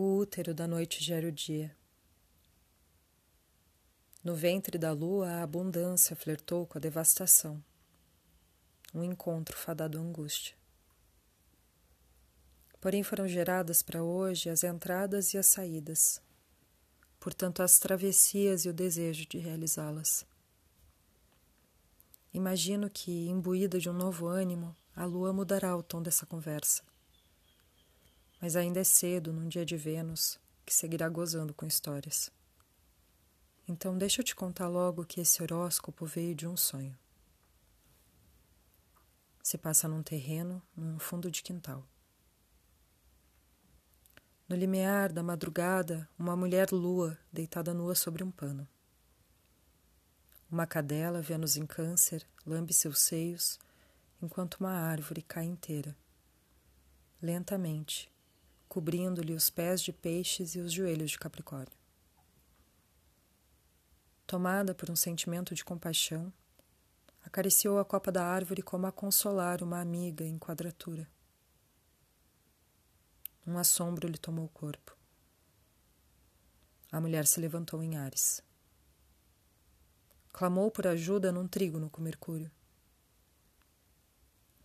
O útero da noite gera o dia. No ventre da lua, a abundância flertou com a devastação. Um encontro fadado à angústia. Porém, foram geradas para hoje as entradas e as saídas, portanto, as travessias e o desejo de realizá-las. Imagino que, imbuída de um novo ânimo, a lua mudará o tom dessa conversa mas ainda é cedo num dia de Vênus que seguirá gozando com histórias. Então deixa eu te contar logo que esse horóscopo veio de um sonho. Se passa num terreno, num fundo de quintal. No limiar da madrugada, uma mulher lua deitada nua sobre um pano. Uma cadela, Vênus em câncer, lambe seus seios, enquanto uma árvore cai inteira. Lentamente, cobrindo-lhe os pés de peixes e os joelhos de Capricórnio. Tomada por um sentimento de compaixão, acariciou a copa da árvore como a consolar uma amiga em quadratura. Um assombro lhe tomou o corpo. A mulher se levantou em Ares. Clamou por ajuda num trígono com Mercúrio.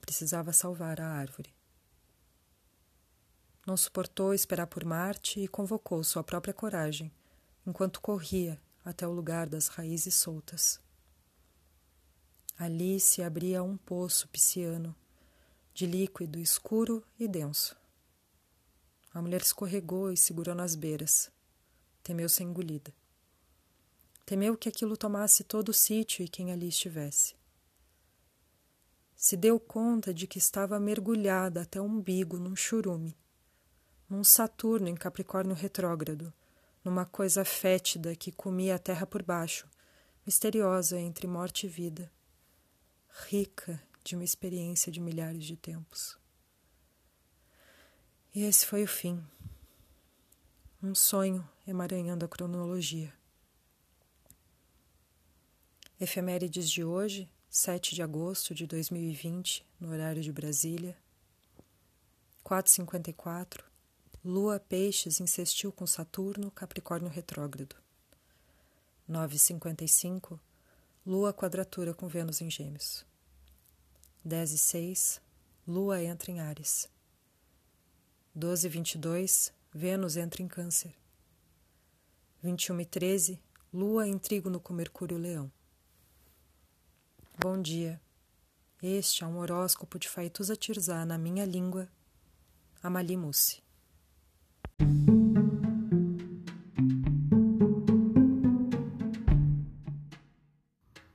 Precisava salvar a árvore. Não suportou esperar por Marte e convocou sua própria coragem, enquanto corria até o lugar das raízes soltas. Ali se abria um poço pisciano, de líquido escuro e denso. A mulher escorregou e segurou nas beiras. Temeu ser engolida. Temeu que aquilo tomasse todo o sítio e quem ali estivesse. Se deu conta de que estava mergulhada até o umbigo num churume num Saturno em Capricórnio retrógrado, numa coisa fétida que comia a terra por baixo, misteriosa entre morte e vida, rica de uma experiência de milhares de tempos. E esse foi o fim. Um sonho emaranhando a cronologia. Efemérides de hoje, 7 de agosto de 2020, no horário de Brasília, 4h54, Lua Peixes insistiu com Saturno, Capricórnio retrógrado. 9,55 Lua quadratura com Vênus em Gêmeos. 10 e 6 Lua entra em Ares. 12 e 22 Vênus entra em Câncer. 21 e 13 Lua em trígono com Mercúrio Leão. Bom dia. Este é um horóscopo de Faituza Tirzá na minha língua, Amali Mussi.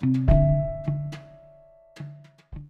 Thank you.